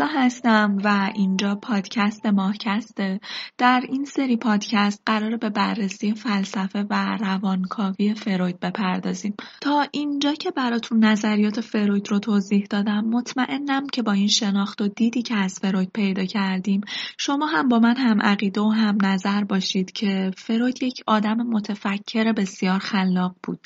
محسا هستم و اینجا پادکست ماهکسته. در این سری پادکست قرار به بررسی فلسفه و روانکاوی فروید بپردازیم. تا اینجا که براتون نظریات فروید رو توضیح دادم مطمئنم که با این شناخت و دیدی که از فروید پیدا کردیم شما هم با من هم عقیده و هم نظر باشید که فروید یک آدم متفکر بسیار خلاق بود.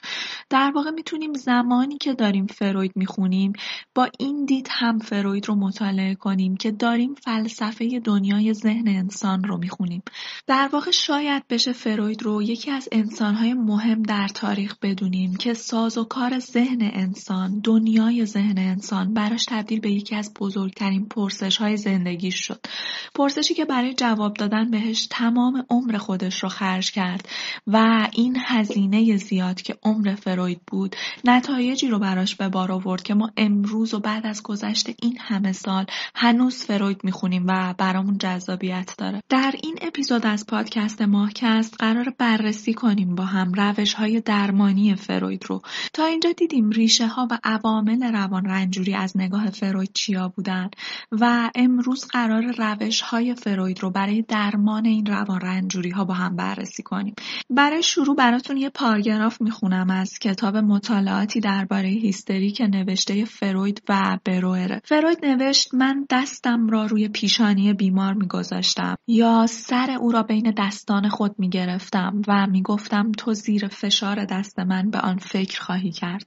در واقع می‌تونیم زمانی که داریم فروید می‌خونیم با این دید هم فروید رو مطالعه کنیم که داریم فلسفه دنیای ذهن انسان رو می‌خونیم. در واقع شاید بشه فروید رو یکی از انسانهای مهم در تاریخ بدونیم که ساز کار ذهن انسان دنیای ذهن انسان براش تبدیل به یکی از بزرگترین پرسش های زندگیش شد. پرسشی که برای جواب دادن بهش تمام عمر خودش رو خرج کرد و این هزینه زیاد که عمر فروید بود نتایجی رو براش به بار آورد که ما امروز و بعد از گذشت این همه سال هنوز فروید می‌خونیم و برامون جذابیت داره. در این اپیزود از پادکست ماهکست قرار بررسی کنیم با هم روش های درمانی فروید رو. تا اینجا دیدیم ریشه ها و عوامل روان رنجوری از نگاه فروید چیا بودن و امروز قرار روش های فروید رو برای درمان این روان رنجوری ها با هم بررسی کنیم. برای شروع براتون یه پاراگراف می‌خونم از کتاب مطالعاتی درباره هیستری که نوشته فروید و بروئره فروید نوشت من دستم را روی پیشانی بیمار میگذاشتم یا سر او را بین دستان خود می‌گرفتم و می‌گفتم تو زیر فشار دست من به آن فکر خواهی کرد.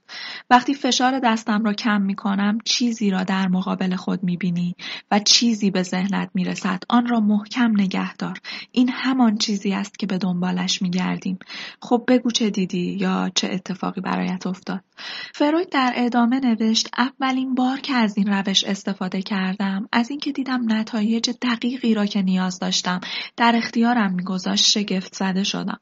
وقتی فشار دستم را کم می‌کنم چیزی را در مقابل خود می‌بینی و چیزی به ذهنت می‌رسد. آن را محکم نگه دار. این همان چیزی است که به دنبالش میگردیم. خب بگو چه دیدی یا چه اتفاقی برایت افتاد. فروید در ادامه نوشت اولین بار که از این روش استفاده کردم. از اینکه دیدم نتایج دقیقی را که نیاز داشتم. در اختیارم میگذاشت شگفت زده شدم.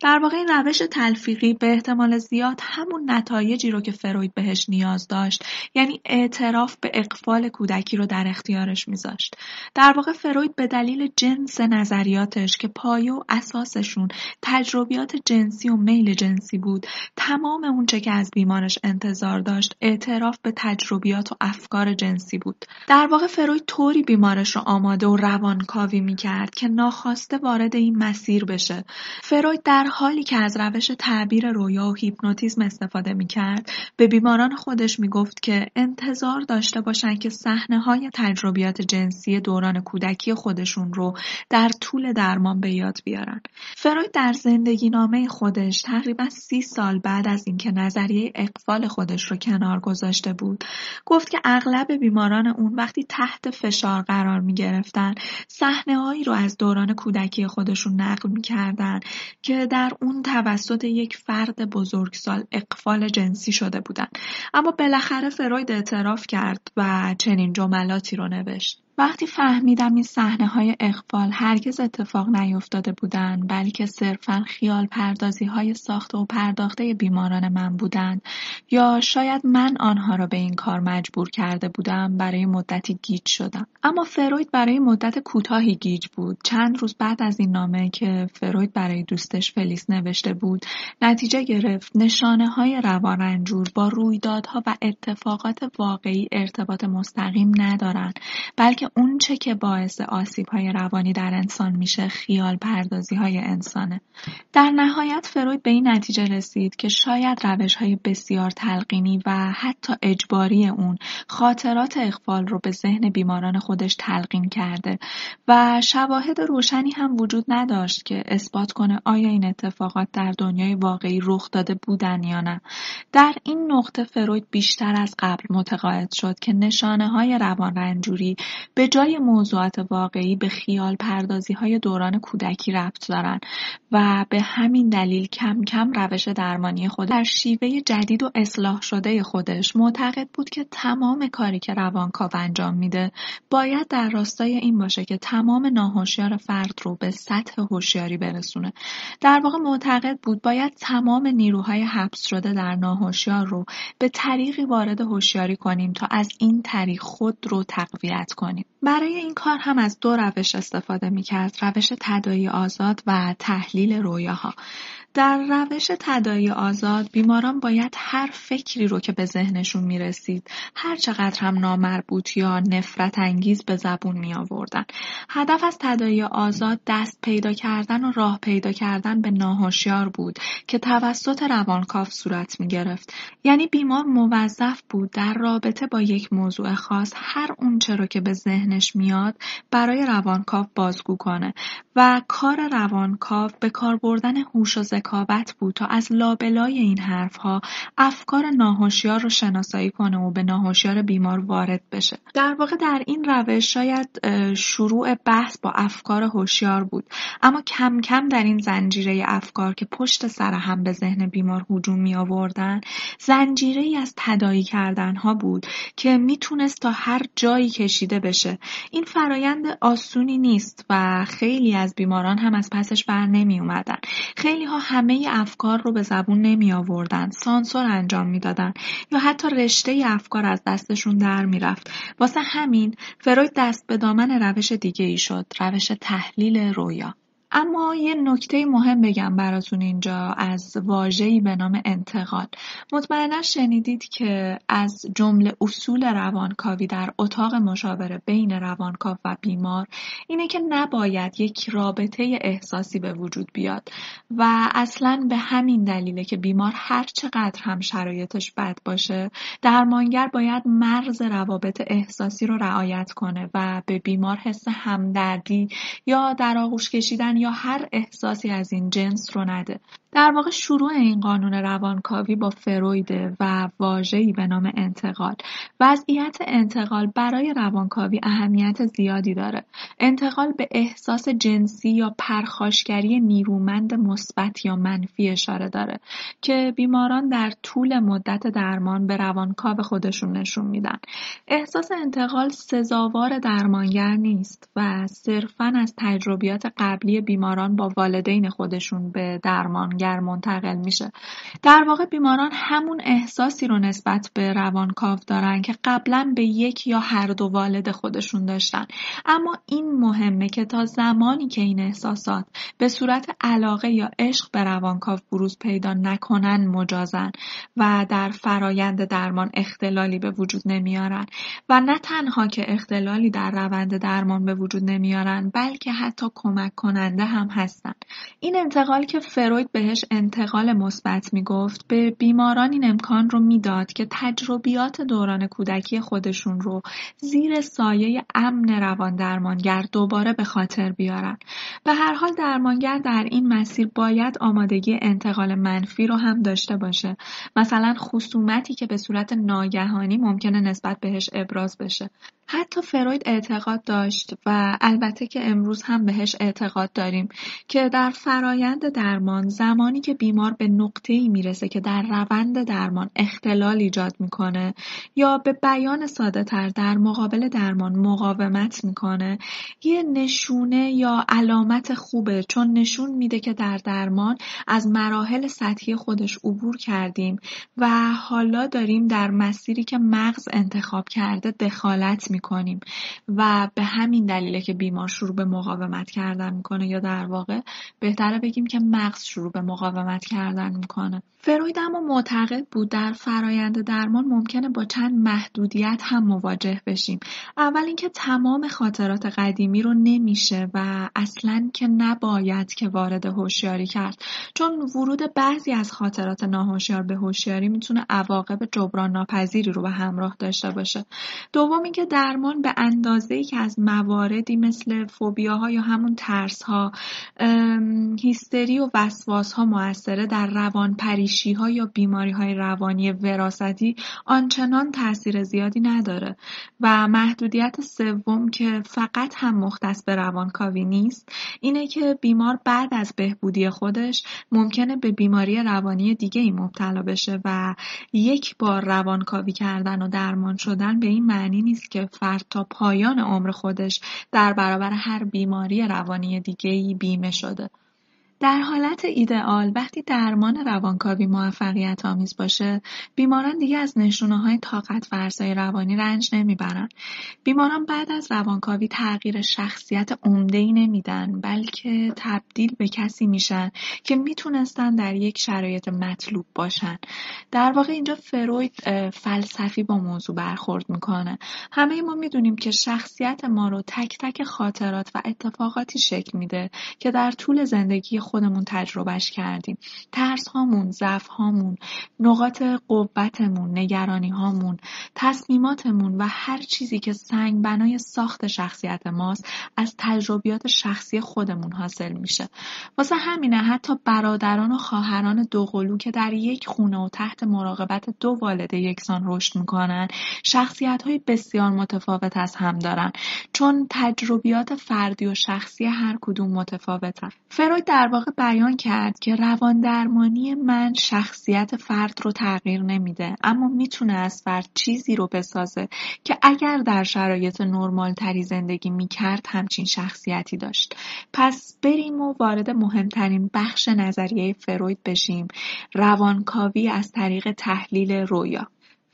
در واقع این روش تلفیقی به احتمال زیاد همون نتایجی رو که فروید بهش نیاز داشت یعنی اعتراف به اقفال کودکی رو در اختیارش میذاشت. در واقع فروید به دلیل جنس نظریاتش که پایه و اساسشون تجربیات جنسی و میل جنسی بود تمام اونچه که از بیمارش انتظار داشت اعتراف به تجربیات و افکار جنسی بود. در واقع فروید طوری بیمارش رو آماده و روانکاوی می‌کرد که ناخواسته وارد این مسیر بشه. فروید در حالی که از روش تعبیر رویا و هیپنوتیزم استفاده می‌کرد. به بیماران خودش می‌گفت که انتظار داشته باشند که صحنه های تجربیات جنسی دوران کودکی خودشون رو در طول درمان به یاد بیارن. فروید در زندگی نامه خودش تقریبا سی سال بعد از اینکه نظریه اقفال خودش رو کنار گذاشته بود گفت که اغلب بیماران اون وقتی تحت فشار قرار می گرفتن صحنه هایی رو از دوران کودکی خودشون نقل می کردن که در اون توسط یک فرد بزرگسال اقفال جنسی شده بودن اما بالاخره فروید اعتراف کرد و چنین جملاتی رو نوشت. وقتی فهمیدم این صحنه های اقفال هرگز اتفاق نیفتاده بودند بلکه صرفا خیال پردازی های ساخته و پرداخته بیماران من بودند یا شاید من آنها را به این کار مجبور کرده بودم برای مدتی گیج شدم. اما فروید برای مدت کوتاهی گیج بود. چند روز بعد از این نامه که فروید برای دوستش فلیس نوشته بود نتیجه گرفت نشانه های روان رنجور با رویدادها و اتفاقات واقعی ارتباط مستقیم ندارند بلکه اونچه که باعث آسیب های روانی در انسان میشه خیال پردازی های انسانه. در نهایت فروید به این نتیجه رسید که شاید روش های بسیار تلقینی و حتی اجباری اون خاطرات اقفال رو به ذهن بیماران خودش تلقین کرده و شواهد روشنی هم وجود نداشت که اثبات کنه آیا این اتفاقات در دنیای واقعی رخ داده بودن یا نه. در این نقطه فروید بیشتر از قبل متقاعد شد که نشانه های روان رنجوری به جای موضوعات واقعی به خیال پردازی های دوران کودکی ربط دارن و به همین دلیل کم کم روش درمانی خود در شیوه جدید و اصلاح شده خودش معتقد بود که تمام کاری که روانکاو انجام میده باید در راستای این باشه که تمام ناهوشیار فرد رو به سطح هوشیاری برسونه. در واقع معتقد بود باید تمام نیروهای حبس شده در ناهوشیار رو به طریقی وارد هوشیاری کنیم تا از این طریق خود رو تقویت کنیم. برای این کار هم از دو روش استفاده می کرد. روش تدایی آزاد و تحلیل رویاها. در روش تدایی آزاد بیماران باید هر فکری رو که به ذهنشون می‌رسید هر چقدر هم نامربوط یا نفرت انگیز به زبون می آوردن. هدف از تدایی آزاد دست پیدا کردن و راه پیدا کردن به ناهوشیار بود که توسط روانکاو صورت می گرفت. یعنی بیمار موظف بود در رابطه با یک موضوع خاص هر اون چرا که به ذهنش میاد برای روانکاو بازگو کنه و کار روانکاو به کار بردن هوش و ذکاوت بود تا از لابلای این حرفها افکار ناهوشیار رو شناسایی کنه و به ناهوشیار بیمار وارد بشه. در واقع در این روش شاید شروع بحث با افکار هوشیار بود. اما کم کم در این زنجیره افکار که پشت سر هم به ذهن بیمار هجوم می آوردن زنجیره ای از تدایی کردن ها بود که می‌تونست تا هر جایی کشیده بشه. این فرایند آسونی نیست و خیلی از بیماران هم از پسش بر نمی اومدن خیلی ها همه افکار رو به زبون نمی آوردن. سانسور انجام می‌دادن یا حتی رشته افکار از دستشون در می‌رفت واسه همین فروید دست به دامن روش دیگه ای شد. روش تحلیل رویا. اما یه نکته مهم بگم براتون اینجا از واژه‌ای به نام انتقال. مطمئنا شنیدید که از جمله اصول روانکاوی در اتاق مشاوره بین روانکاو و بیمار اینه که نباید یک رابطه احساسی به وجود بیاد و اصلا به همین دلیله که بیمار هر چقدر هم شرایطش بد باشه درمانگر باید مرز روابط احساسی رو رعایت کنه و به بیمار حس همدردی یا در آغوش کشیدن یا هر احساسی از این جنس رو نده. در واقع شروع این قانون روانکاوی با فرویده و واژه‌ای به نام انتقال. وضعیت انتقال برای روانکاوی اهمیت زیادی داره. انتقال به احساس جنسی یا پرخاشگری نیرومند مثبت یا منفی اشاره داره که بیماران در طول مدت درمان به روانکاو خودشون نشون میدن. احساس انتقال سزاوار درمانگر نیست و صرفا از تجربیات قبلی بیماران با والدین خودشون به درمان درمانگر منتقل میشه. در واقع بیماران همون احساسی رو نسبت به روانکاو دارن که قبلا به یک یا هر دو والد خودشون داشتن. اما این مهمه که تا زمانی که این احساسات به صورت علاقه یا عشق به روانکاو بروز پیدا نکنن مجازن و در فرایند درمان اختلالی به وجود نمیارن. و نه تنها که اختلالی در روند درمان به وجود نمیارن بلکه حتی کمک کننده هم هستن. این انتقال که فروید به بهش انتقال مثبت می‌گفت به بیماران این امکان رو می‌داد که تجربیات دوران کودکی خودشون رو زیر سایه امن روان درمانگر دوباره به خاطر بیارن. به هر حال درمانگر در این مسیر باید آمادگی انتقال منفی رو هم داشته باشه. مثلا خصومتی که به صورت ناگهانی ممکنه نسبت بهش ابراز بشه. حتی فروید اعتقاد داشت و البته که امروز هم بهش اعتقاد داریم که در فرایند درمان زمانی که بیمار به نقطه ای می‌رسه که در روند درمان اختلال ایجاد می‌کنه یا به بیان ساده تر در مقابل درمان مقاومت می‌کنه یه نشونه یا علامت خوبه چون نشون میده که در درمان از مراحل سطحی خودش عبور کردیم و حالا داریم در مسیری که مغز انتخاب کرده دخالت می‌کنیم. و به همین دلیله که بیمار شروع به مقاومت کردن می‌کنه یا در واقع بهتره بگیم که مغز شروع به مقاومت کردن می‌کنه. فروید اما معتقد بود در فرایند درمان ممکنه با چند محدودیت هم مواجه بشیم. اول اینکه تمام خاطرات قدیمی رو نمیشه و اصلا که نباید که وارد هوشیاری کرد. چون ورود بعضی از خاطرات ناهوشیار به هوشیاری می‌تونه عواقب جبران ناپذیری رو به همراه داشته باشه. دوم اینکه درمان به اندازه ای که از مواردی مثل فوبیاها یا همون ترس ها هیستری و وسواس ها موثره در روان پریشی ها یا بیماری های روانی وراستی آنچنان تاثیر زیادی نداره و محدودیت سوم که فقط هم مختص به روانکاوی نیست اینه که بیمار بعد از بهبودی خودش ممکنه به بیماری روانی دیگه ای مبتلا بشه و یک بار روانکاوی کردن و درمان شدن به این معنی نیست که فرد تا پایان عمر خودش در برابر هر بیماری روانی دیگه ای بیمه شده. در حالت ایدئال وقتی درمان روانکاوی موفقیت آمیز باشه بیماران دیگه از نشونه های طاقت فرسای روانی رنج نمی‌برن. بیماران بعد از روانکاوی تغییر شخصیت عمده ای نمیدن بلکه تبدیل به کسی میشن که می‌تونستن در یک شرایط مطلوب باشن. در واقع اینجا فروید فلسفی با موضوع برخورد می‌کنه. همه ما می‌دونیم که شخصیت ما رو تک تک خاطرات و اتفاقاتی شکل میده که در طول زندگی خودمون تجربهش کردیم. ترس هامون ضعف هامون نقاط قوتمون نگرانی هامون تصمیماتمون و هر چیزی که سنگ بنای ساخت شخصیت ماست از تجربیات شخصی خودمون حاصل میشه. واسه همینه حتی برادران و خواهران دوقلو که در یک خونه و تحت مراقبت دو والد یکسان رشد می‌کنن شخصیت های بسیار متفاوت از هم دارن. چون تجربیات فردی و شخصی هر کدوم متفاوتن. فروید در واقع بیان کرد که روان درمانی من شخصیت فرد رو تغییر نمیده اما می‌تونه از فرد چیزی رو بسازه که اگر در شرایط نرمال تری زندگی می‌کرد همچین شخصیتی داشت. پس بریم و وارد مهمترین بخش نظریه فروید بشیم. روانکاوی از طریق تحلیل رویا.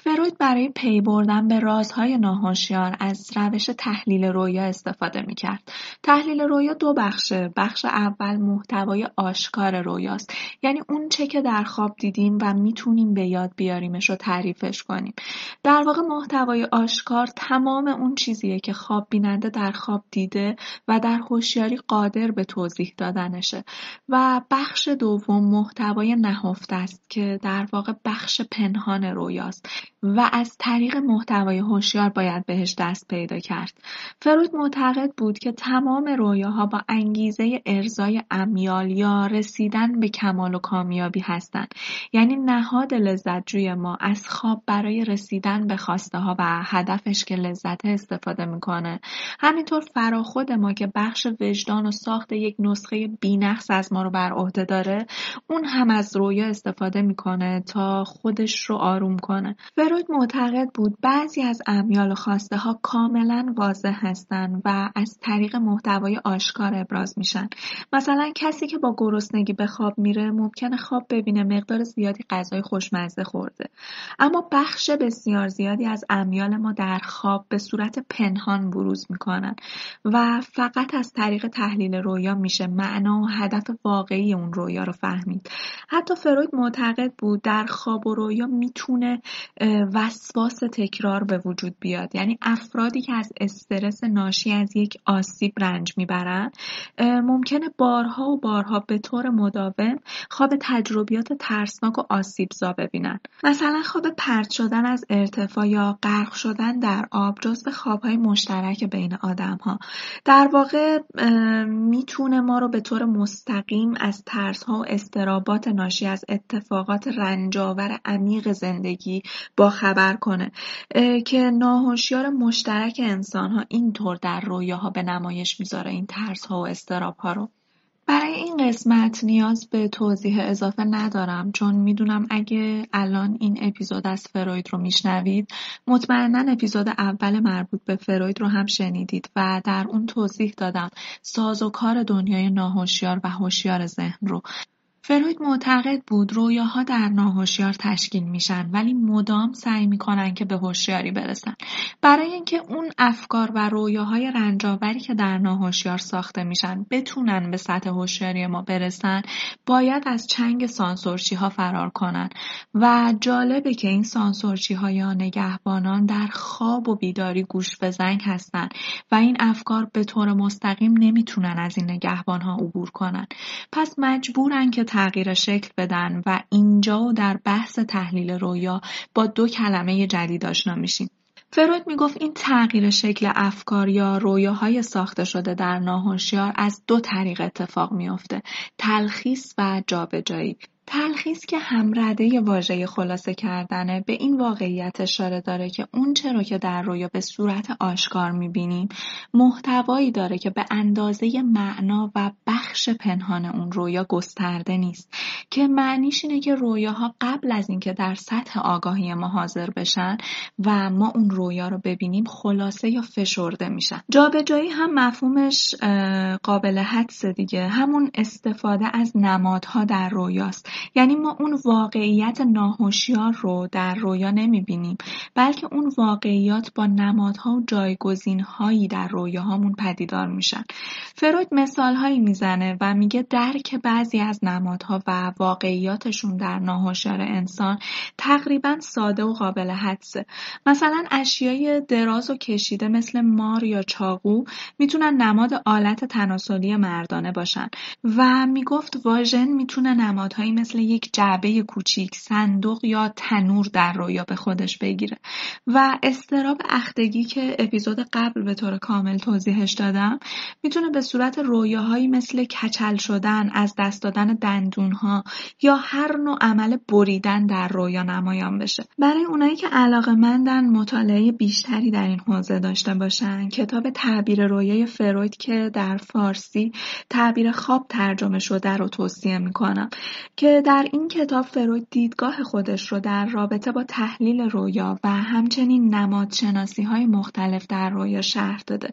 فروید برای پی بردن به رازهای ناهشیار از روش تحلیل رویا استفاده می‌کرد. تحلیل رویا دو بخشه. بخش اول محتوای آشکار رویاست. یعنی اون چه که در خواب دیدیم و می‌تونیم به یاد بیاریمش و تعریفش کنیم. در واقع محتوای آشکار تمام اون چیزیه که خواب بیننده در خواب دیده و در هوشیاری قادر به توضیح دادنشه. و بخش دوم محتوای نهفته است که در واقع بخش پنهان رویاست. و از طریق محتوای هوشیار باید بهش دست پیدا کرد. فروید معتقد بود که تمام رویاها با انگیزه ارزای امیال یا رسیدن به کمال و کامیابی هستند. یعنی نهاد لذت جوی ما از خواب برای رسیدن به خواسته ها و هدفش که لذت استفاده می‌کنه. همینطور فراخود ما که بخش وجدان و ساخت یک نسخه بینقص از ما رو بر عهده داره اون هم از رویا استفاده می‌کنه تا خودش رو آروم کنه. فروید معتقد بود بعضی از امیال و خواسته ها کاملا واضح هستند و از طریق محتوای آشکار ابراز میشن. مثلا کسی که با گرسنگی به خواب میره ممکنه خواب ببینه مقدار زیادی غذای خوشمزه خورده. اما بخش بسیار زیادی از امیال ما در خواب به صورت پنهان بروز می‌کنن و فقط از طریق تحلیل رویا میشه معنا و هدف واقعی اون رویا رو فهمید. حتی فروید معتقد بود در خواب و رویا می‌تونه وسواس تکرار به وجود بیاد. یعنی افرادی که از استرس ناشی از یک آسیب رنج می‌برن ممکنه بارها و بارها به طور مداوم خواب تجربیات ترسناک و آسیب زا ببینن مثلا خواب پرت شدن از ارتفاع یا غرق شدن در آب جزو خوابهای مشترک بین آدم ها در واقع می‌تونه ما رو به طور مستقیم از ترس ها و استرابات ناشی از اتفاقات رنجاور عمیق زندگی با خبر کنه. که ناهشیار مشترک انسان ها اینطور در رویاها به نمایش می‌ذاره این ترس ها و استراب ها رو. برای این قسمت نیاز به توضیح اضافه ندارم چون می‌دونم اگه الان این اپیزود از فروید رو میشنوید مطمئنا اپیزود اول مربوط به فروید رو هم شنیدید و در اون توضیح دادم ساز و کار دنیای ناهشیار و هوشیار ذهن رو. فروید معتقد بود رویاها در ناهشیار تشکیل میشن ولی مدام سعی می‌کنن که به هوشیاری برسن. برای اینکه اون افکار و رویاهای رنجاوری که در ناهشیار ساخته میشن بتونن به سطح هوشیاری ما برسن باید از چنگ سانسورچی ها فرار کنن. و جالبه که این سانسورچی ها یا نگهبانان در خواب و بیداری گوش به زنگ هستن و این افکار به طور مستقیم نمی‌تونن از این نگهبان ها عبور کنن. پس مجبورن که تغییر شکل بدن و اینجا در بحث تحلیل رویا با دو کلمه جدید آشنا میشیم. فروید می‌گفت این تغییر شکل افکار یا رویاهای ساخته شده در ناهشیار از دو طریق اتفاق میافته تلخیص و جابجایی تلخیص که همرده واژه خلاصه کردنه به این واقعیت اشاره داره که اون چرا که در رویا به صورت آشکار می‌بینیم محتوایی داره که به اندازه معنا و بخش پنهان اون رویا گسترده نیست که معنیش اینه که رویاها قبل از اینکه در سطح آگاهی ما حاضر بشن و ما اون رویا رو ببینیم خلاصه یا فشرده میشن. جابجایی هم مفهومش قابل حدس دیگه. همون استفاده از نمادها در رویاست. یعنی ما اون واقعیت ناهوشیار رو در رویا نمی‌بینیم بلکه اون واقعیات با نمادها و جایگزینهایی در رویاهامون پدیدار میشن. فروید مثالهایی می‌زنه و میگه درک بعضی از نمادها و واقعیاتشون در ناهوشیار انسان تقریبا ساده و قابل حدسه. مثلا اشیای دراز و کشیده مثل مار یا چاقو می‌تونن نماد آلت تناسلی مردانه باشن و می‌گفت واژن می‌تونه نمادهایی یک جعبه کوچیک صندوق یا تنور در رویا به خودش بگیره. و استراب اختگی که اپیزود قبل به طور کامل توضیحش دادم می‌تونه به صورت رویاهایی مثل کچل شدن از دست دادن دندونها یا هر نوع عمل بریدن در رویا نمایان بشه. برای اونایی که علاقه مندن مطالعه بیشتری در این حوزه داشته باشن. کتاب تعبیر رویای فروید که در فارسی تعبیر خواب ترجمه شده رو توصیه می‌کنم که در این کتاب فروید دیدگاه خودش رو در رابطه با تحلیل رویا و همچنین نمادشناسی های مختلف در رویا شرح داده.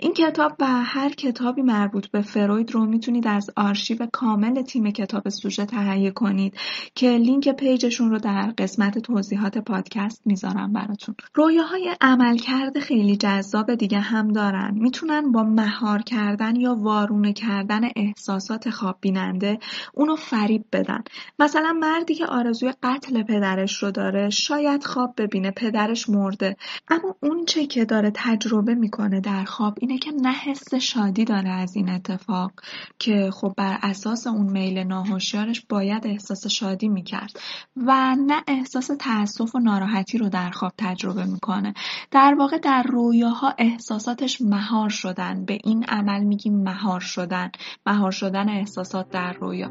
این کتاب و هر کتابی مربوط به فروید رو می‌تونید از آرشیو کامل تیم کتاب سوژه تهیه کنید که لینک پیجشون رو در قسمت توضیحات پادکست می‌ذارم براتون. رویاهای عملکرد خیلی جذاب دیگه هم دارن. می‌تونن با مهار کردن یا وارونه کردن احساسات خواب بیننده اونو فریب بدن. مثلا مردی که آرزوی قتل پدرش رو داره شاید خواب ببینه پدرش مرده. اما اون چه که داره تجربه می‌کنه در خواب اینه که نه حس شادی داره از این اتفاق که خب بر اساس اون میل ناهوشیارش باید احساس شادی می‌کرد و نه احساس تاسف و ناراحتی رو در خواب تجربه می‌کنه. در واقع در رویاها احساساتش مهار شدن. به این عمل میگیم مهار شدن. مهار شدن احساسات در رویا.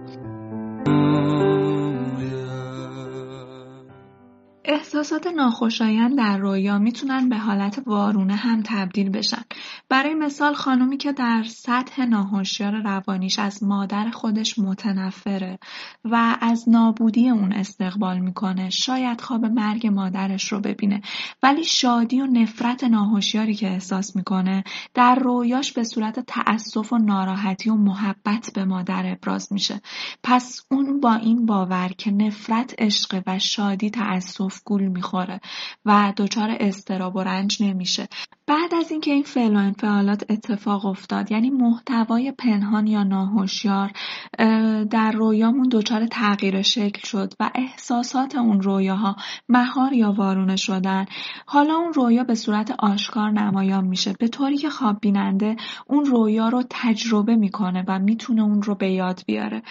come. احساسات ناخوشایند در رویا می‌تونن به حالت وارونه هم تبدیل بشن. برای مثال خانومی که در سطح ناهوشیار روانیش از مادر خودش متنفره و از نابودی اون استقبال می‌کنه شاید خواب مرگ مادرش رو ببینه ولی شادی و نفرت ناهوشیاری که احساس می‌کنه در رویاش به صورت تأسف و ناراحتی و محبت به مادر ابراز میشه. پس اون با این باور که نفرت عشق و شادی تأسف گول می‌خوره و دچار استراب و رنج نمیشه. بعد از اینکه این فعل و انفعالات اتفاق افتاد یعنی محتوای پنهان یا ناهوشیار در رویامون دچار تغییر شکل شد و احساسات اون رویاها مهار یا وارونه شدن. حالا اون رویا به صورت آشکار نمایان میشه. به طوری که خواب بیننده اون رویا رو تجربه می‌کنه و می‌تونه اون رو به یاد بیاره.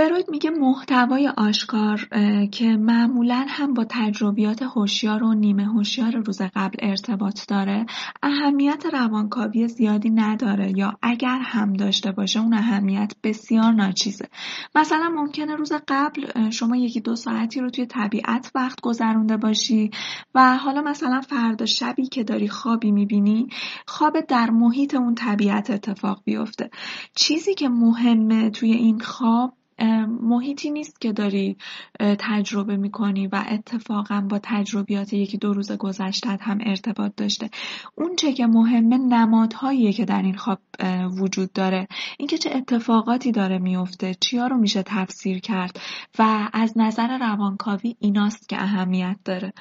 فروید میگه محتوای آشکار که معمولا هم با تجربیات هوشیار و نیمه هوشیار روز قبل ارتباط داره. اهمیت روانکاوی زیادی نداره یا اگر هم داشته باشه اون اهمیت بسیار ناچیزه. مثلا ممکنه روز قبل شما یکی دو ساعتی رو توی طبیعت وقت گذرونده باشی و حالا مثلا فردا شبی که داری خوابی می‌بینی خواب در محیط اون طبیعت اتفاق بیفته. چیزی که مهمه توی این خواب محیطی نیست که داری تجربه می‌کنی و اتفاقا با تجربیات یکی دو روز گذشتت هم ارتباط داشته. اون چه که مهمه نمادهاییه که در این خواب وجود داره. اینکه چه اتفاقاتی داره میفته چیا رو میشه تفسیر کرد و از نظر روانکاوی ایناست که اهمیت داره.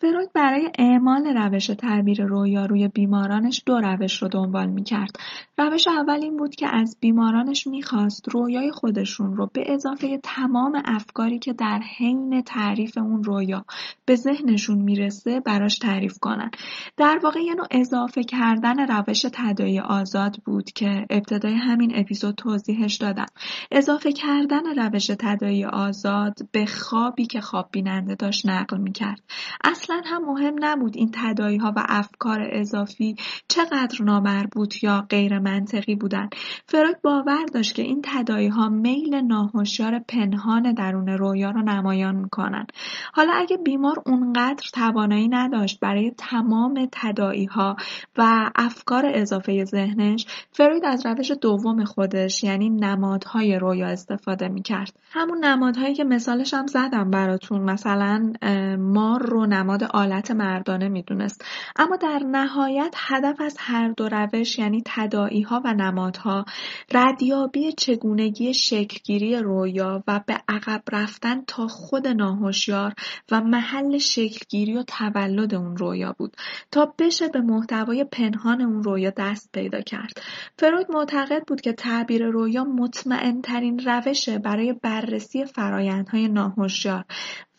فروید برای اعمال روش تعبیر رویا روی بیمارانش دو روش رو دنبال می‌کرد. روش اول این بود که از بیمارانش می‌خواست رویای خودشون رو به اضافه تمام افکاری که در حین تعریف اون رویا به ذهنشون می‌رسه براش تعریف کنن. در واقع یه نوع اضافه کردن روش تدایی آزاد بود که ابتدای همین اپیزود توضیحش دادم. اضافه کردن روش تدایی آزاد به خوابی که خواب بیننده داشت نقل می‌کرد. اصل اصلا هم مهم نبود این تدایی ها و افکار اضافی چقدر نامربوط یا غیر منطقی بودن فروید باور داشت که این تدایی ها میل ناهوشیار پنهان درون رویا رو نمایان می‌کنن حالا اگه بیمار اونقدر توانایی نداشت برای تمام تدایی ها و افکار اضافه ذهنش فروید از روش دوم خودش یعنی نمادهای رویا استفاده می‌کرد. همون نمادهایی که مثالش هم زدم براتون مثلا مار رو نماد آلت مردانه می‌دونست. اما در نهایت هدف از هر دو روش یعنی تدائی ها و نمادها ردیابی چگونگی شکلگیری رویا و به عقب رفتن تا خود ناهوشیار و محل شکلگیری و تولد اون رویا بود تا بشه به محتوای پنهان اون رویا دست پیدا کرد. فروید معتقد بود که تعبیر رویا مطمئن ترین روشه برای بررسی فرایندهای ناهوشیار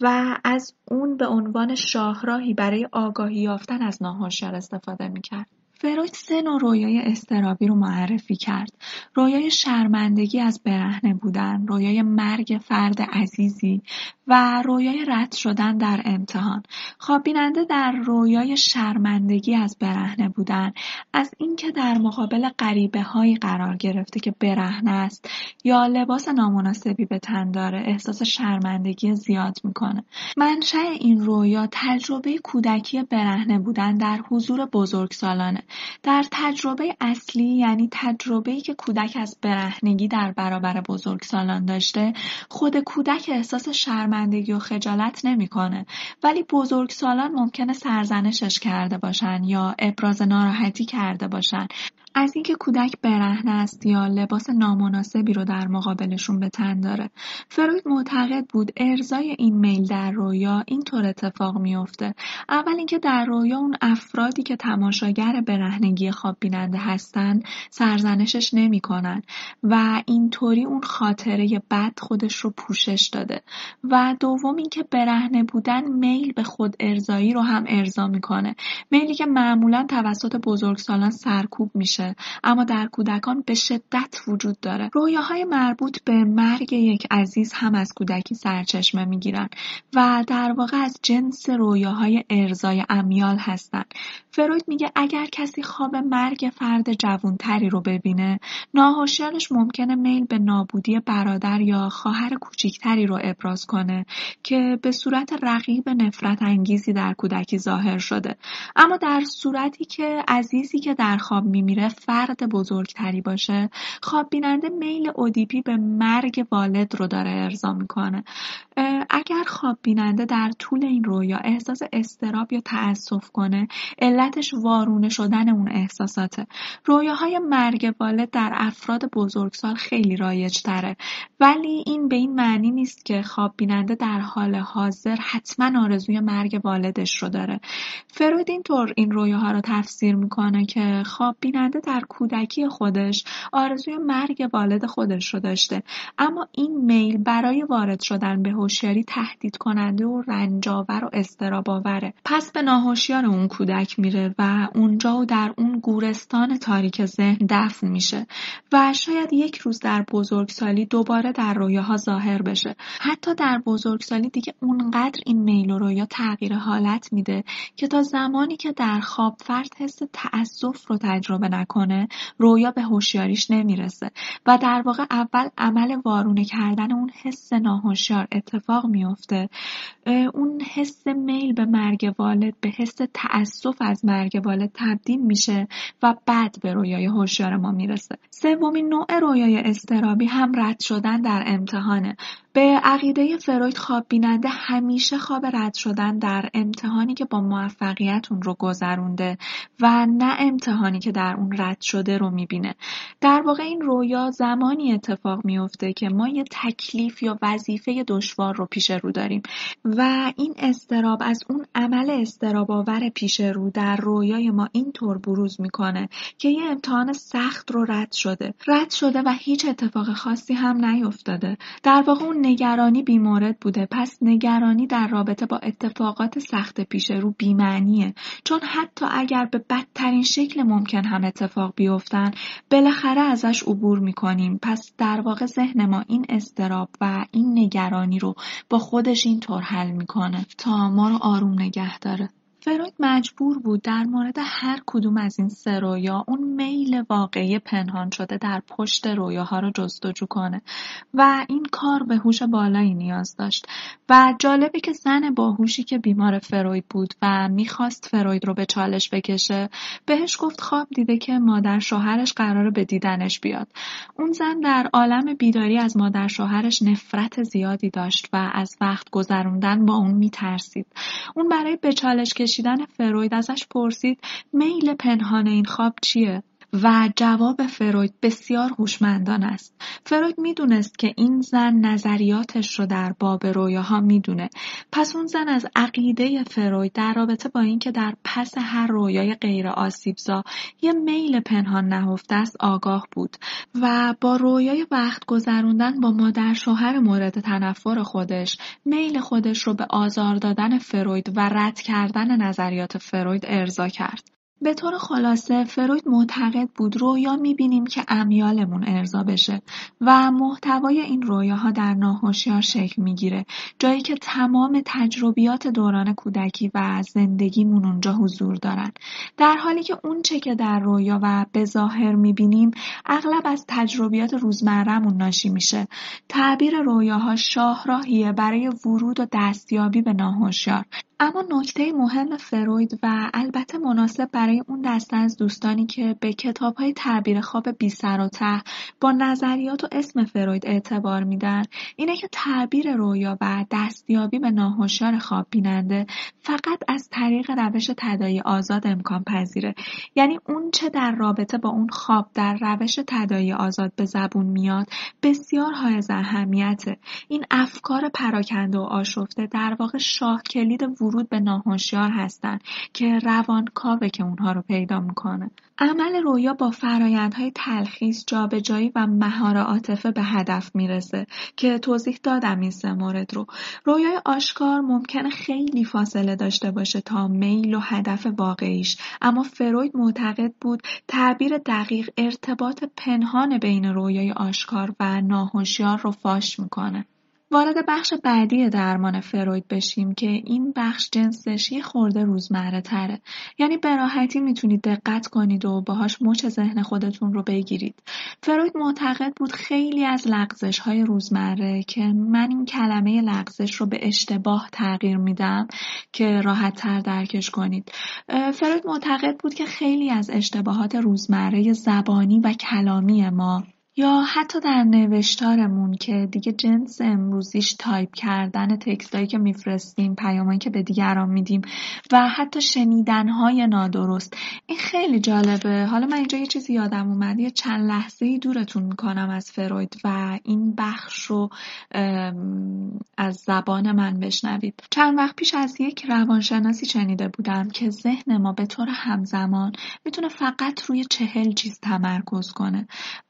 و از اون به عنوان شاهراهی برای آگاهی یافتن از ناهوشیار استفاده می‌کرد. فروید سه نوع رویای استرابی رو معرفی کرد. رویای شرمندگی از برهنه بودن، رویای مرگ فرد عزیزی و رویای رد شدن در امتحان. خواب بیننده در رویای شرمندگی از برهنه بودن از اینکه در مقابل غریبه هایی قرار گرفته که برهنه است یا لباس نامناسبی به تن داره احساس شرمندگی زیاد می‌کنه. منشأ این رویا تجربه کودکی برهنه بودن در حضور بزرگسالانه در تجربه اصلی یعنی تجربه‌ای که کودک از برهنگی در برابر بزرگسالان داشته خود کودک احساس شرمندگی و خجالت نمی‌کنه. ولی بزرگسالان ممکنه سرزنشش کرده باشن یا ابراز ناراحتی کرده باشن. از اینکه کودک برهنه است یا لباس نامناسبی رو در مقابلشون به تن داره. فروید معتقد بود ارزای این میل در رویا اینطور اتفاق میافته. اول اینکه در رویا اون افرادی که تماشاگر برهنگی خواب بیننده هستن سرزنشش نمی‌کنن و اینطوری اون خاطره بد خودش رو پوشش داده. و دوم اینکه برهنه بودن میل به خود ارزایی رو هم ارضا می‌کنه. میلی که معمولا توسط بزرگسالان سرکوب میشه. اما در کودکان به شدت وجود داره. رویاهای مربوط به مرگ یک عزیز هم از کودکی سرچشمه می‌گیرن و در واقع از جنس رویاهای ارزای امیال هستند. فروید میگه اگر کسی خواب مرگ فرد جوانتری رو ببینه ناهوشیارش ممکنه میل به نابودی برادر یا خواهر کوچیکتری رو ابراز کنه که به صورت رقیب نفرت انگیزی در کودکی ظاهر شده. اما در صورتی که عزیزی که در خواب میمیره فرد بزرگتری باشه خواب بیننده میل اودیپی به مرگ والد رو داره ارضا می‌کنه. اگر خواب بیننده در طول این رویا احساس استراب یا تأسف کنه علتش وارونه شدن اون احساساته. رویاهای مرگ والد در افراد بزرگسال خیلی رایج تره ولی این به این معنی نیست که خواب بیننده در حال حاضر حتما آرزوی مرگ والدش رو داره. فروید اینطور این رویاها رو تفسیر می‌کنه که خواب بیننده در کودکی خودش آرزوی مرگ والد خودش رو داشته. اما این میل برای وارد شدن به هوشیاری تهدید کننده و رنجاور و استراباوره پس به ناهوشیار اون کودک میره و اونجا و در اون گورستان تاریک ذهن دفن میشه و شاید یک روز در بزرگسالی دوباره در رویاها ظاهر بشه. حتی در بزرگسالی دیگه اونقدر این میل و رویا تغییر حالت میده که تا زمانی که در خواب فرد حس تأسف رو تجربه نکنه. رویا به هوشیاریش نمی‌رسه. و در واقع اول عمل وارونه کردن اون حس ناهوشیار اتفاق میفته. اون حس میل به مرگ والد به حس تأسف از مرگ والد تبدیل میشه و بعد به رویای هوشیار ما می‌رسه. سومین نوع رویای استرابی هم رد شدن در امتحانه. به عقیده فروید خواب بیننده همیشه خواب رد شدن در امتحانی که با موفقیت اون رو گذرونده و نه امتحانی که در اون رد شده رو می‌بینه. در واقع این رویا زمانی اتفاق میفته که ما یه تکلیف یا وظیفه دشوار رو پیش رو داریم و این استراب از اون عمل استراب آور پیش رو در رویای ما اینطور بروز می‌کنه که یه امتحان سخت رو رد شده. رد شده و هیچ اتفاق خاصی هم نیفتاده. در واقع اون نگرانی بیمورد بوده. پس نگرانی در رابطه با اتفاقات سخت پیش رو بیمعنیه. چون حتی اگر به بدترین شکل ممکن هم اتفاق بیفتن بالاخره ازش عبور می‌کنیم. پس در واقع ذهن ما این استراب و این نگرانی رو با خودش اینطور حل می‌کنه. تا ما رو آروم نگه داره. فروید مجبور بود در مورد هر کدوم از این سه رویا اون میل واقعی پنهان شده در پشت رویاها رو جستجو کنه و این کار به هوش بالایی نیاز داشت و جالبه که زن باهوشی که بیمار فروید بود و می‌خواست فروید رو به چالش بکشه بهش گفت خواب دیده که مادر شوهرش قرار به دیدنش بیاد. اون زن در عالم بیداری از مادر شوهرش نفرت زیادی داشت و از وقت گذروندن با اون میترسید. اون برای به چالش کشیدن فروید ازش پرسید میل پنهان این خواب چیه؟ و جواب فروید بسیار هوشمندان است. فروید می‌دونست که این زن نظریاتش رو در باب رویاها می‌دونه. پس اون زن از عقیده فروید در رابطه با اینکه در پس هر رویای غیر آسیبزا یه میل پنهان نهفته است آگاه بود و با رویای وقت گذروندن با مادر شوهر مورد تنفر خودش میل خودش رو به آزار دادن فروید و رد کردن نظریات فروید ارضا کرد. به طور خلاصه فروید معتقد بود رویا می‌بینیم که امیالمون ارضا بشه و محتوای این رویاها در ناهوشیار شکل می‌گیره. جایی که تمام تجربیات دوران کودکی و زندگیمون اونجا حضور دارن. در حالی که اون چه که در رویا و به ظاهر می‌بینیم اغلب از تجربیات روزمرهمون ناشی میشه. تعبیر رویاها شاهراهیه برای ورود و دستیابی به ناهوشیار. اما نکته مهم فروید و البته مناسب اون دسته از دوستانی که به های تعبیر خواب بی سر و ته با نظریات و اسم فروید اعتبار میدن. اینه که تعبیر رویا و دستیابی به ناهوشیار خواب بیننده فقط از طریق روش تدایی آزاد امکان پذیره. یعنی اون چه در رابطه با اون خواب در روش تدایی آزاد به زبون میاد بسیار های اهمیته. این افکار پراکنده و آشفته در واقع شاه کلید ورود به ناهوشیار هستند که روانکاوه که اونها رو پیدا می‌کنه. عمل رویا با فرایندهای تلخیص جابجایی و مهار عاطفه به هدف می‌رسه که توضیح دادم این سه مورد رو. رویای آشکار ممکنه خیلی فاصله داشته باشه تا میل و هدف واقعیش اما فروید معتقد بود تعبیر دقیق ارتباط پنهان بین رویای آشکار و ناهوشیار رو فاش می‌کنه. وارد بخش بعدی درمان فروید بشیم که این بخش جنسش یه خورده روزمره تره. یعنی به راحتی می‌تونید دقت کنید و باهاش مچ ذهن خودتون رو بگیرید. فروید معتقد بود خیلی از لغزش های روزمره که من این کلمه لغزش رو به اشتباه تغییر میدم که راحت تر درکش کنید. فروید معتقد بود که خیلی از اشتباهات روزمره زبانی و کلامی ما یا حتی در نوشتارمون که دیگه جنس امروزیش تایپ کردن تکستایی که میفرستیم پیامایی که به دیگران میدیم و حتی شنیدنهای نادرست این خیلی جالبه. حالا من اینجا یه چیزی یادم اومد. یه چند لحظه ای دورتون می‌کنم از فروید و این بخش رو از زبان من بشنوید. چند وقت پیش از یک روانشناسی شنیده بودم که ذهن ما به طور همزمان می‌تونه فقط روی چهل چیز تمرکز کنه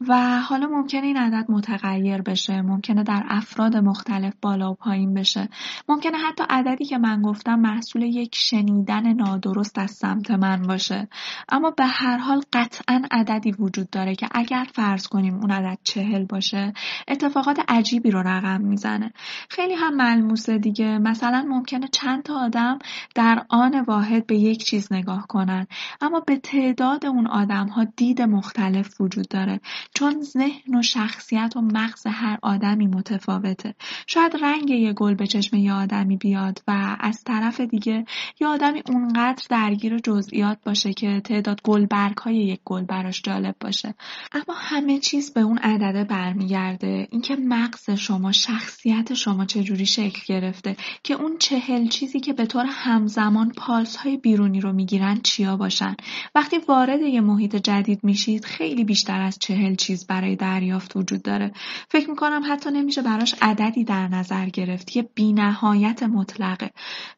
و حالا ممکنه این عدد متغیر بشه ممکنه در افراد مختلف بالا و پایین بشه. ممکنه حتی عددی که من گفتم محصول یک شنیدن نادرست از سمت من باشه. اما به هر حال قطعا عددی وجود داره که اگر فرض کنیم اون عدد چهل باشه اتفاقات عجیبی رو رقم می‌زنه. خیلی هم ملموسه دیگه. مثلا ممکنه چند تا آدم در آن واحد به یک چیز نگاه کنن. اما به تعداد اون آدم ها دید مختلف وجود داره. چون ذهن و شخصیت و مغز هر آدمی متفاوته. شاید رنگ یه گل به چشم یه آدمی بیاد و از طرف دیگه یه آدمی اونقدر درگیر جزئیات باشه که تعداد گلبرگ های یک گل براش جالب باشه. اما همه چیز به اون عدده برمیگرده. اینکه مغز شما شخصیت شما چجوری شکل گرفته که اون چهل چیزی که به طور همزمان پالس های بیرونی رو می‌گیرن چیا باشن؟ وقتی وارد یه محیط جدید میشید خیلی بیشتر از چهل چیز برای برای دریافت وجود داره. فکر می‌کنم حتی نمیشه براش عددی در نظر گرفت. یه بینهایت مطلقه.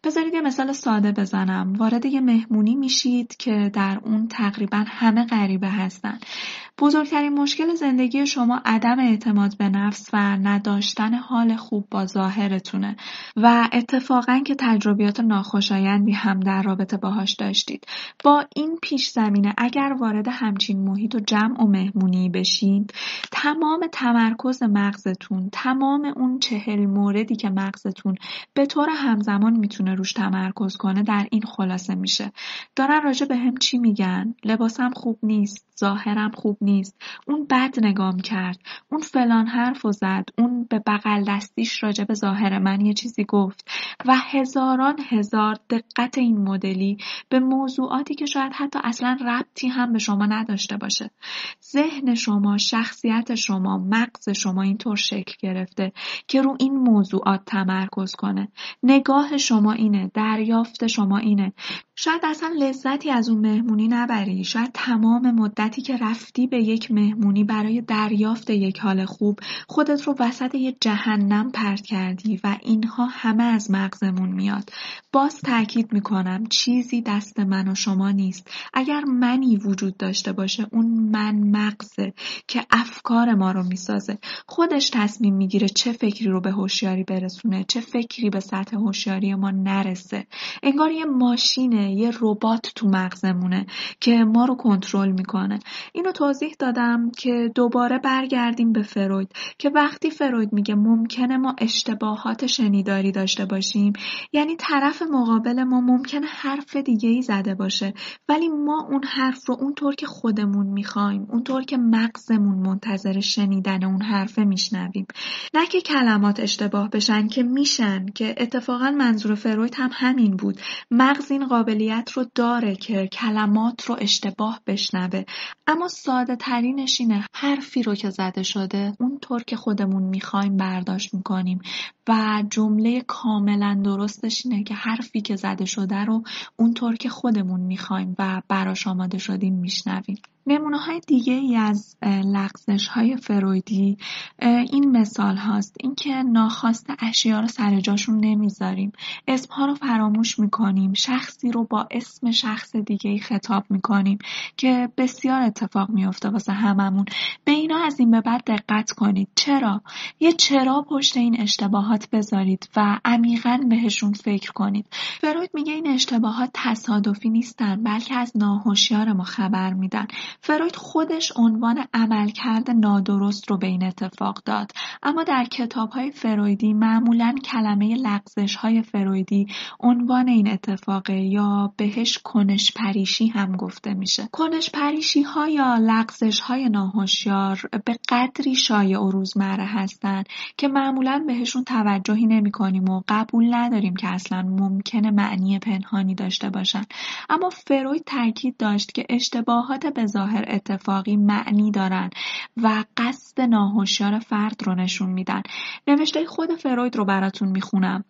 بذارید یه مثال ساده بزنم. وارد یه مهمونی میشید که در اون تقریبا همه غریبه هستن. بزرگترین مشکل زندگی شما عدم اعتماد به نفس و نداشتن حال خوب با ظاهرتونه. و اتفاقا که تجربیات ناخوشایندی هم در رابطه باهاش داشتید. با این پیش زمینه اگر وارد همچین محیط و جمع و مهمونی بشید تمام تمرکز مغزتون تمام اون چهل موردی که مغزتون به طور همزمان می‌تونه روش تمرکز کنه در این خلاصه میشه. دارن راجع به هم چی میگن؟ لباسم خوب نیست ظاهرم خوب نیست. اون بد نگام کرد. اون فلان حرف و زد. اون به بغل دستیش راجع به ظاهر من یه چیزی گفت. و هزاران هزار دقت این مدلی به موضوعاتی که شاید حتی اصلا ربطی هم به شما نداشته باشه. ذهن شما شخصیت شما مغز شما اینطور شکل گرفته که رو این موضوعات تمرکز کنه. نگاه شما اینه دریافت شما اینه. شاید اصلا لذتی از اون مهمونی نبری. شاید تمام مدتی که رفتی به یک مهمونی برای دریافت یک حال خوب خودت رو وسط یه جهنم پرت کردی و اینها همه از مغزمون میاد. باز تاکید می‌کنم چیزی دست من و شما نیست. اگر منی وجود داشته باشه اون من مغزه که افکار ما رو می‌سازه. خودش تصمیم می‌گیره چه فکری رو به هوشیاری برسونه چه فکری به سطح هوشیاری ما نرسه. انگار یه ماشینه یه ربات تو مغزمونه که ما رو کنترل می‌کنه. اینو توضیح دادم که دوباره برگردیم به فروید که وقتی فروید میگه ممکنه ما اشتباهات شنیداری داشته باشیم یعنی طرف مقابل ما ممکنه حرف دیگه ای زده باشه ولی ما اون حرف رو اونطور که خودمون می‌خوایم اونطور که مغزمون منتظر شنیدن اون حرفه میشنویم. نه که کلمات اشتباه بشن که میشن که اتفاقا منظور فروید هم همین بود. مغز این قابلیت رو داره که کلمات رو اشتباه بشنوه. اما ساده ترینش اینه حرفی رو که زده شده اونطور که خودمون می‌خوایم برداشت می‌کنیم. و جمله کاملا درستش اینه که حرفی که زده شده رو اونطور که خودمون می‌خوایم و براش آماده شدیم میشنویم. نمونه های دیگه ای از لغزش های فرویدی این مثال هاست. اینکه ناخواست اشیا رو سر جاشون نمی‌ذاریم. اسمها رو فراموش می‌کنیم. شخصی رو با اسم شخص دیگه ای خطاب می‌کنیم که بسیار اتفاق میفته واسه هممون. به اینا از این به بعد دقت کنید. چرا؟ یه چرا پشت این اشتباهات بذارید و عمیقا بهشون فکر کنید. فروید میگه این اشتباهات تصادفی نیستن بلکه از ناهوشیار ما خبر میدن. فروید خودش عنوان عملکرد نادرست رو به این اتفاق داد. اما در کتاب های فرویدی معمولا کلمه لغزش های فرویدی عنوان این اتفاقه یا بهش کنش پریشی هم گفته میشه. کنش پریشی ها یا لغزش های ناهوشیار به قدری شایع و روزمره هستند که معمولا بهشون توجهی نمی کنیم و قبول نداریم که اصلا ممکنه معنی پنهانی داشته باشن. اما فروید تاکید داشت که اشتباهات به ظاهر اتفاقی معنی دارن و قصد ناهوشیار فرد رو نشون میدن. نوشته خود فروید رو براتون می‌خونم.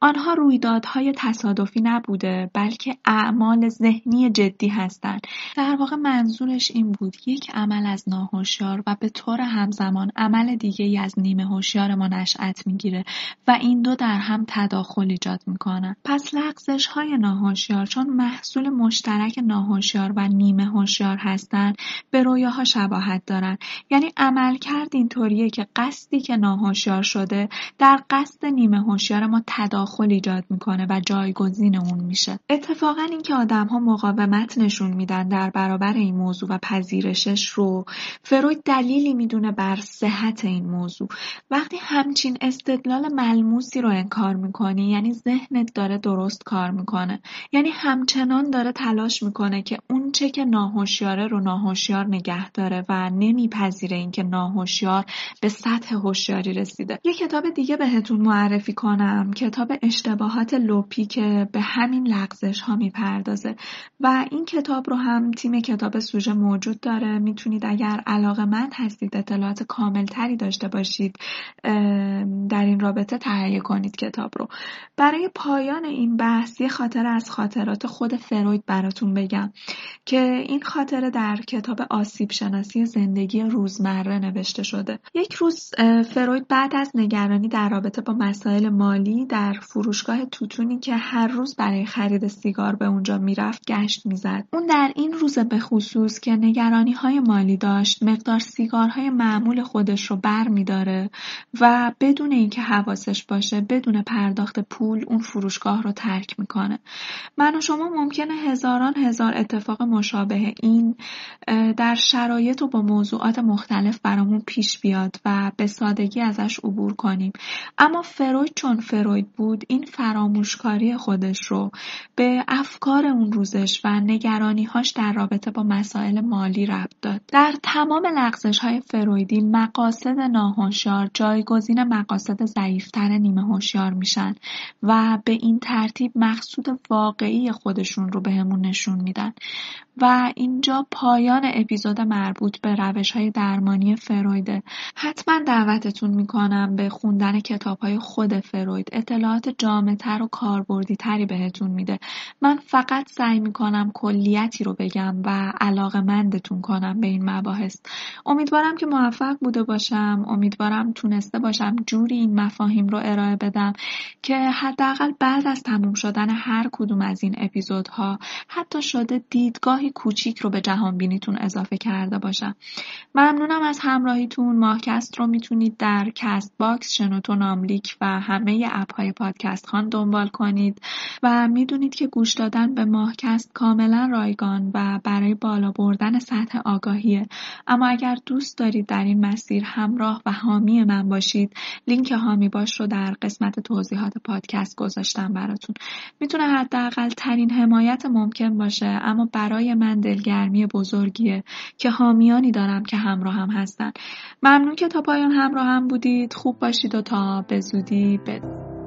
آنها رویدادهای تصادفی نبوده بلکه اعمال ذهنی جدی هستند. در واقع منظورش این بود یک عمل از ناهوشیار و به طور همزمان عمل دیگه ای از نیمه هوشیار ما نشأت می‌گیره و این دو در هم تداخل ایجاد می‌کنن پس لغزش های ناهوشیار چون محصول مشترک ناهوشیار و نیمه هوشیار هستند به رویاها شباهت دارن یعنی عمل کرد اینطوریه که قصدی که ناهوشیار شده در قصد نیمه هوشیار ما تداخل ایجاد می‌کنه و جایگزین اون میشه. اتفاقا اینکه آدم ها مقاومت نشون میدن در برابر این موضوع و پذیرشش رو فروید دلیلی می‌دونه بر صحت این موضوع. وقتی همچین استدلال ملموسی رو انکار می‌کنی یعنی ذهنت داره درست کار می‌کنه. یعنی همچنان داره تلاش می‌کنه که اون چه که ناهوشیاره رو ناهوشیار نگه داره و نمیپذیره اینکه ناهوشیار به سطح هوشیاری رسیده. یه کتاب دیگه بهتون معرفی کنم کتاب اشتباهات لوپی که به همین لغزش ها می‌پردازه. و این کتاب رو هم تیم کتاب سوژه موجود داره. می‌تونید اگر علاقه من هستید اطلاعات کامل تری داشته باشید در این رابطه تهیه کنید کتاب رو. برای پایان این بحث یه خاطره از خاطرات خود فروید براتون بگم که این خاطره در کتاب آسیب شناسی زندگی روزمره نوشته شده. یک روز فروید بعد از نگرانی در رابطه با مسائل مالی در فروشگاه توتونی که هر روز برای خرید سیگار به اونجا می‌رفت گشت می‌زد. اون در این روز به خصوص که نگرانی های مالی داشت مقدار سیگارهای معمول خودش رو بر میداره و بدون اینکه حواسش باشه بدون پرداخت پول اون فروشگاه رو ترک می‌کنه. من و شما ممکنه هزاران هزار اتفاق مشابه این در شرایط و با موضوعات مختلف برامون پیش بیاد و به سادگی ازش عبور کنیم. اما فروید چون فروید بود این فراموشکاری خودش رو به افکار اون روزش و نگرانیهاش در رابطه با مسائل مالی ربط داد. در تمام لغزش های فرویدی مقاصد ناهوشیار جایگزین مقاصد ضعیفتر نیمه هوشیار میشن و به این ترتیب مقصود واقعی خودشون رو بهمون نشون میدن. و اینجا پایان اپیزود مربوط به روش های درمانی فرویده حتما دعوتتون می‌کنم به خوندن کتاب های خود فروید. اطلاعات جامعتر و کاربردی تری بهتون میده. من فقط سعی می‌کنم کلیتی رو بگم و علاقه مندتون کنم به این مباحث. امیدوارم که موفق بوده باشم امیدوارم تونسته باشم جوری این مفاهیم رو ارائه بدم که حداقل بعد از تموم شدن هر کدوم از این اپیزودها حتی شده دیدگاهی کوچیک رو به جهان بینیتون اضافه کرده باشم. ممنونم از همراهیتون. ماهکست رو می‌تونید در Castbox شنوتو ناملیک و همه app های پادکست خوان دنبال کنید و می‌دونید که گوش دادن به ماهکست کاملا رایگان و برای بالا بردن سطح آگاهیه. اما اگر دوست دارید در این مسیر همراه و حامی من باشید لینک حامی باش رو در قسمت توضیحات پادکست گذاشتم براتون. می‌تونه حداقل ترین حمایت ممکن باشه اما برای من دلگرمی بزرگیه که حامیانی دارم که همراه هم هستن. ممنون که تا پایان همراه هم بودید. خوب باشید و تا به زودی. بدید